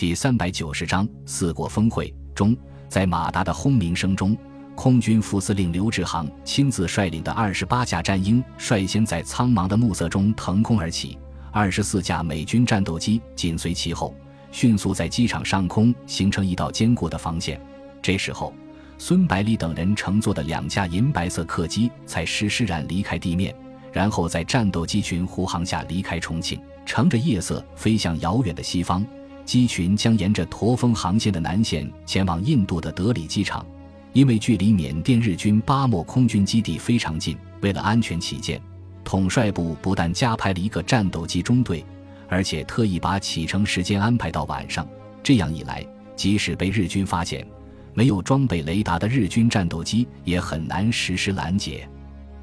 第三百九十章四国峰会中，在马达的轰鸣声中，空军副司令刘志航亲自率领的二十八架战鹰率先在苍茫的暮色中腾空而起，二十四架美军战斗机紧随其后，迅速在机场上空形成一道坚固的防线。这时候，孙百里等人乘坐的两架银白色客机才施施然离开地面，然后在战斗机群护航下离开重庆，乘着夜色飞向遥远的西方。机群将沿着驼峰航线的南线前往印度的德里机场，因为距离缅甸日军巴莫空军基地非常近，为了安全起见，统帅部不但加派了一个战斗机中队，而且特意把启程时间安排到晚上。这样一来，即使被日军发现，没有装备雷达的日军战斗机也很难实施拦截。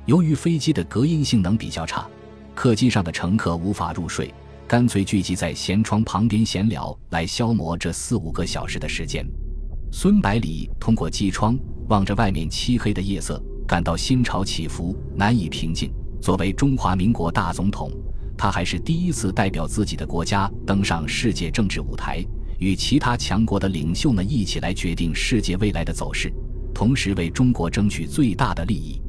由于飞机的隔音性能比较差，客机上的乘客无法入睡。干脆聚集在舷窗旁边闲聊，来消磨这四五个小时的时间。孙百里通过机窗望着外面漆黑的夜色，感到心潮起伏，难以平静。作为中华民国大总统，他还是第一次代表自己的国家登上世界政治舞台，与其他强国的领袖们一起来决定世界未来的走势，同时为中国争取最大的利益。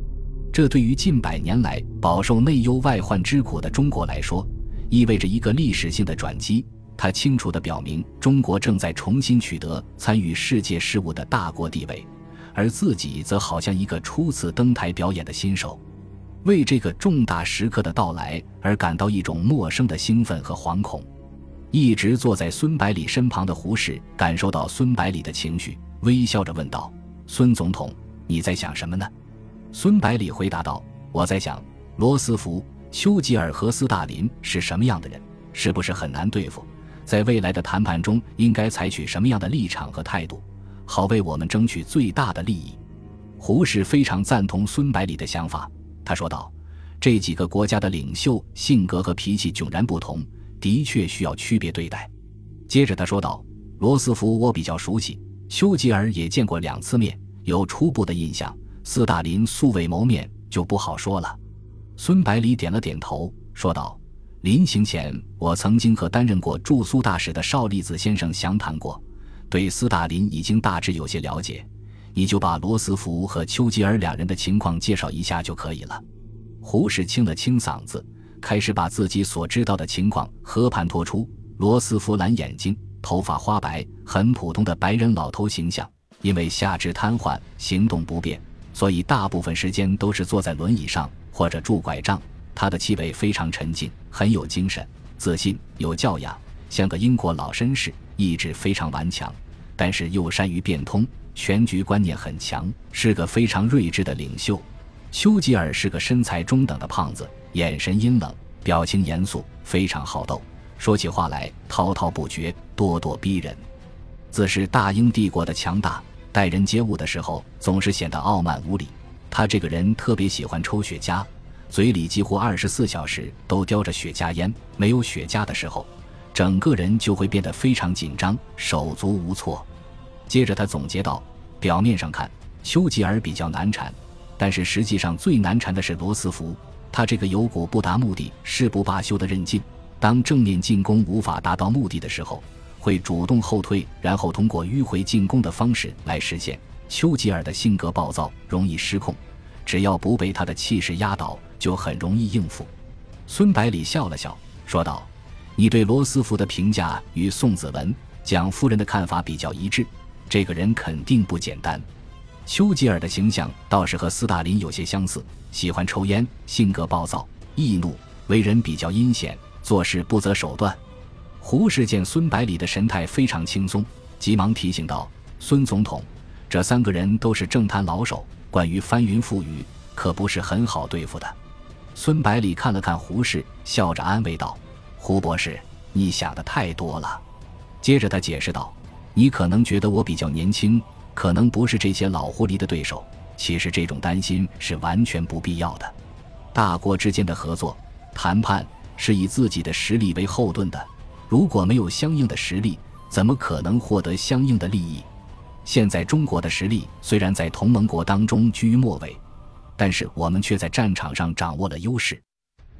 这对于近百年来饱受内忧外患之苦的中国来说，意味着一个历史性的转机，它清楚地表明中国正在重新取得参与世界事务的大国地位，而自己则好像一个初次登台表演的新手，为这个重大时刻的到来而感到一种陌生的兴奋和惶恐。一直坐在孙百里身旁的胡适感受到孙百里的情绪，微笑着问道：“孙总统，你在想什么呢？”孙百里回答道：“我在想罗斯福。”丘吉尔和斯大林是什么样的人？是不是很难对付？在未来的谈判中，应该采取什么样的立场和态度，好为我们争取最大的利益？胡适非常赞同孙百里的想法，他说道：“这几个国家的领袖性格和脾气迥然不同，的确需要区别对待。”接着他说道：“罗斯福我比较熟悉，丘吉尔也见过两次面，有初步的印象。斯大林素未谋面，就不好说了。”孙百里点了点头，说道：“临行前，我曾经和担任过驻苏大使的邵力子先生详谈过，对斯大林已经大致有些了解。你就把罗斯福和丘吉尔两人的情况介绍一下就可以了。”胡适清了清嗓子，开始把自己所知道的情况和盘托出。罗斯福蓝眼睛，头发花白，很普通的白人老头形象，因为下肢瘫痪，行动不便，所以大部分时间都是坐在轮椅上。或者拄拐杖，他的气味非常沉静，很有精神、自信、有教养，像个英国老绅士，意志非常顽强，但是又善于变通，全局观念很强，是个非常睿智的领袖。丘吉尔是个身材中等的胖子，眼神阴冷，表情严肃，非常好斗，说起话来滔滔不绝，咄咄逼人，自是大英帝国的强大，待人接物的时候总是显得傲慢无礼。他这个人特别喜欢抽雪茄，嘴里几乎二十四小时都叼着雪茄烟。没有雪茄的时候，整个人就会变得非常紧张，手足无措。接着他总结道：“表面上看，丘吉尔比较难缠，但是实际上最难缠的是罗斯福。他这个有股不达目的誓不罢休的韧劲，当正面进攻无法达到目的的时候，会主动后退，然后通过迂回进攻的方式来实现。”丘吉尔的性格暴躁，容易失控，只要不被他的气势压倒，就很容易应付。孙百里笑了笑，说道：“你对罗斯福的评价与宋子文、蒋夫人的看法比较一致，这个人肯定不简单。丘吉尔的形象倒是和斯大林有些相似，喜欢抽烟，性格暴躁易怒，为人比较阴险，做事不择手段。”胡适见孙百里的神态非常轻松，急忙提醒道：“孙总统。”这三个人都是政坛老手，关于翻云覆雨，可不是很好对付的。孙百里看了看胡适，笑着安慰道：“胡博士，你想的太多了。”接着他解释道：“你可能觉得我比较年轻，可能不是这些老狐狸的对手。其实这种担心是完全不必要的。大国之间的合作谈判是以自己的实力为后盾的，如果没有相应的实力，怎么可能获得相应的利益？”现在中国的实力虽然在同盟国当中居于末位，但是我们却在战场上掌握了优势，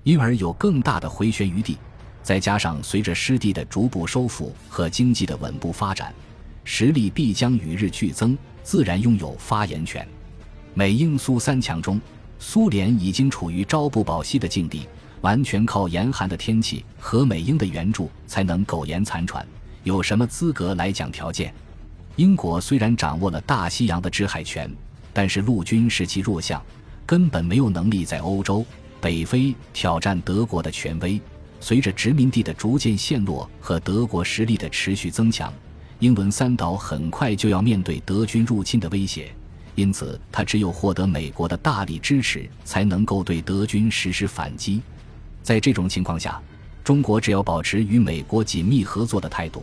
因而有更大的回旋余地。再加上随着失地的逐步收复和经济的稳步发展，实力必将与日俱增，自然拥有发言权。美英苏三强中，苏联已经处于朝不保夕的境地，完全靠严寒的天气和美英的援助才能苟延残喘。有什么资格来讲条件？英国虽然掌握了大西洋的制海权，但是陆军士气弱项，根本没有能力在欧洲、北非挑战德国的权威。随着殖民地的逐渐陷落和德国实力的持续增强，英伦三岛很快就要面对德军入侵的威胁。因此，他只有获得美国的大力支持，才能够对德军实施反击。在这种情况下，中国只要保持与美国紧密合作的态度，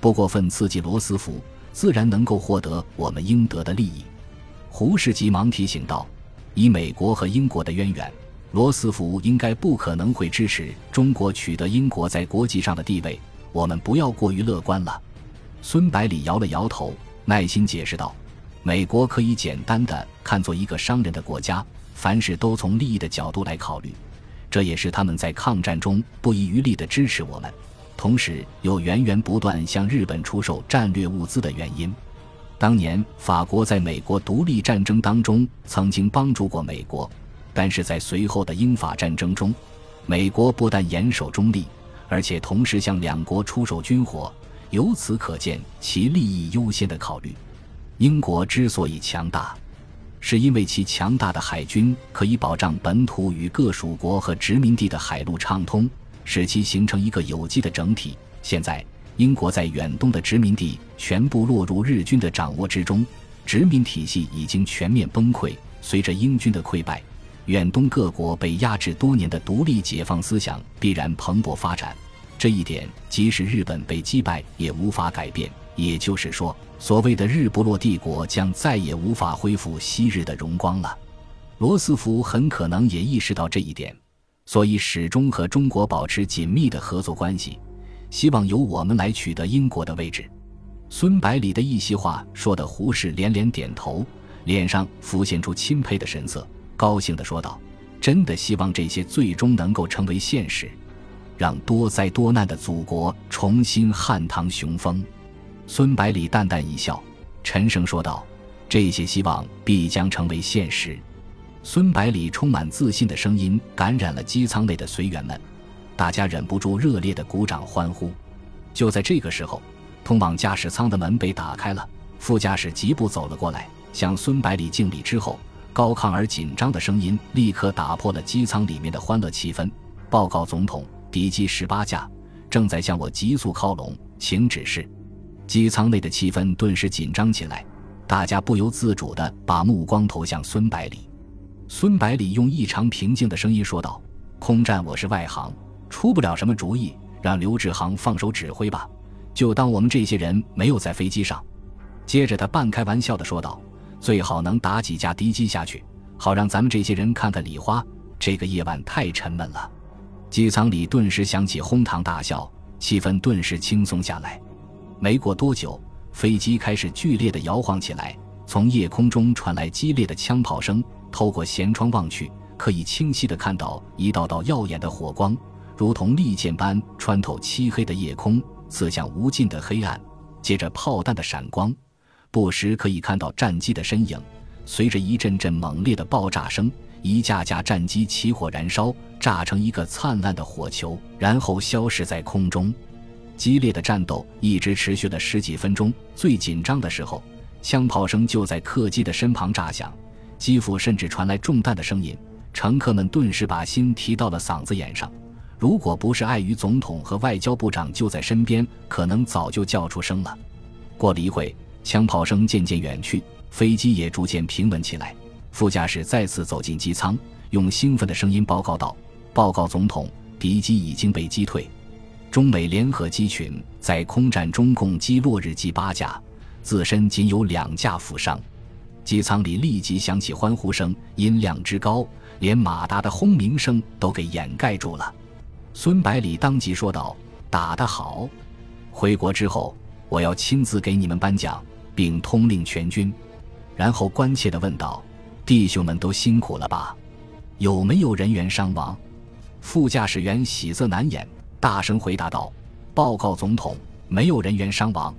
不过分刺激罗斯福，自然能够获得我们应得的利益。胡适急忙提醒道：“以美国和英国的渊源。”罗斯福应该不可能会支持中国取得英国在国际上的地位，我们不要过于乐观了。孙百里摇了摇头，耐心解释道：“美国可以简单的看作一个商人的国家，凡事都从利益的角度来考虑，这也是他们在抗战中不遗余力的支持我们，同时又源源不断向日本出售战略物资的原因。当年法国在美国独立战争当中曾经帮助过美国。”但是在随后的英法战争中，美国不但严守中立，而且同时向两国出售军火，由此可见其利益优先的考虑。英国之所以强大，是因为其强大的海军可以保障本土与各属国和殖民地的海陆畅通，使其形成一个有机的整体。现在，英国在远东的殖民地全部落入日军的掌握之中，殖民体系已经全面崩溃。随着英军的溃败。远东各国被压制多年的独立解放思想必然蓬勃发展，这一点即使日本被击败也无法改变。也就是说，所谓的日不落帝国将再也无法恢复昔日的荣光了。罗斯福很可能也意识到这一点，所以始终和中国保持紧密的合作关系，希望由我们来取得英国的位置。孙百里的一席话说的，胡适连连点头，脸上浮现出钦佩的神色。高兴地说道：“真的希望这些最终能够成为现实，让多灾多难的祖国重新汉唐雄风。”孙百里淡淡一笑，沉声说道：“这些希望必将成为现实。”孙百里充满自信的声音感染了机舱内的随员们，大家忍不住热烈的鼓掌欢呼。就在这个时候，通往驾驶舱的门被打开了，副驾驶疾步走了过来，向孙百里敬礼之后。高亢而紧张的声音立刻打破了机舱里面的欢乐气氛。报告总统，敌机十八架正在向我急速靠拢，请指示。机舱内的气氛顿时紧张起来，大家不由自主地把目光投向孙百里。孙百里用异常平静的声音说道：“空战我是外行，出不了什么主意，让刘志航放手指挥吧，就当我们这些人没有在飞机上。”接着他半开玩笑地说道。最好能打几架敌机下去，好让咱们这些人看看礼花。这个夜晚太沉闷了。机舱里顿时响起哄堂大笑，气氛顿时轻松下来。没过多久，飞机开始剧烈的摇晃起来，从夜空中传来激烈的枪炮声。透过舷窗望去，可以清晰的看到一道道耀眼的火光，如同利剑般穿透漆黑的夜空，刺向无尽的黑暗。接着炮弹的闪光。不时可以看到战机的身影，随着一阵阵猛烈的爆炸声，一架架战机起火燃烧，炸成一个灿烂的火球，然后消失在空中。激烈的战斗一直持续了十几分钟。最紧张的时候，枪炮声就在客机的身旁炸响，机腹甚至传来中弹的声音。乘客们顿时把心提到了嗓子眼上。如果不是碍于总统和外交部长就在身边，可能早就叫出声了。过了一会。枪炮声渐渐远去，飞机也逐渐平稳起来。副驾驶再次走进机舱，用兴奋的声音报告道：“报告总统，敌机已经被击退。中美联合机群在空战中共击落日机八架，自身仅有两架负伤。”机舱里立即响起欢呼声，音量之高，连马达的轰鸣声都给掩盖住了。孙百里当即说道：“打得好！回国之后，我要亲自给你们颁奖。”并通令全军，然后关切地问道：“弟兄们都辛苦了吧？有没有人员伤亡？”副驾驶员喜色难掩，大声回答道：“报告总统，没有人员伤亡。”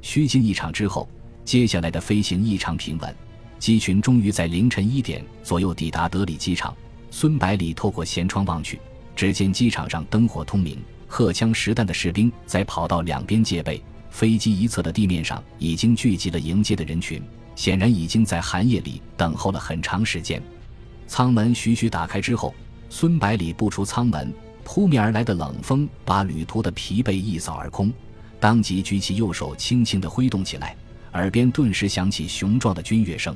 虚惊一场之后，接下来的飞行异常平稳。机群终于在凌晨一点左右抵达德里机场。孙百里透过舷窗望去，只见机场上灯火通明，荷枪实弹的士兵在跑道两边戒备。飞机一侧的地面上已经聚集了迎接的人群，显然已经在寒夜里等候了很长时间。舱门徐徐打开之后，孙百里步出舱门，扑面而来的冷风把旅途的疲惫一扫而空，当即举起右手，轻轻地挥动起来，耳边顿时响起雄壮的军乐声。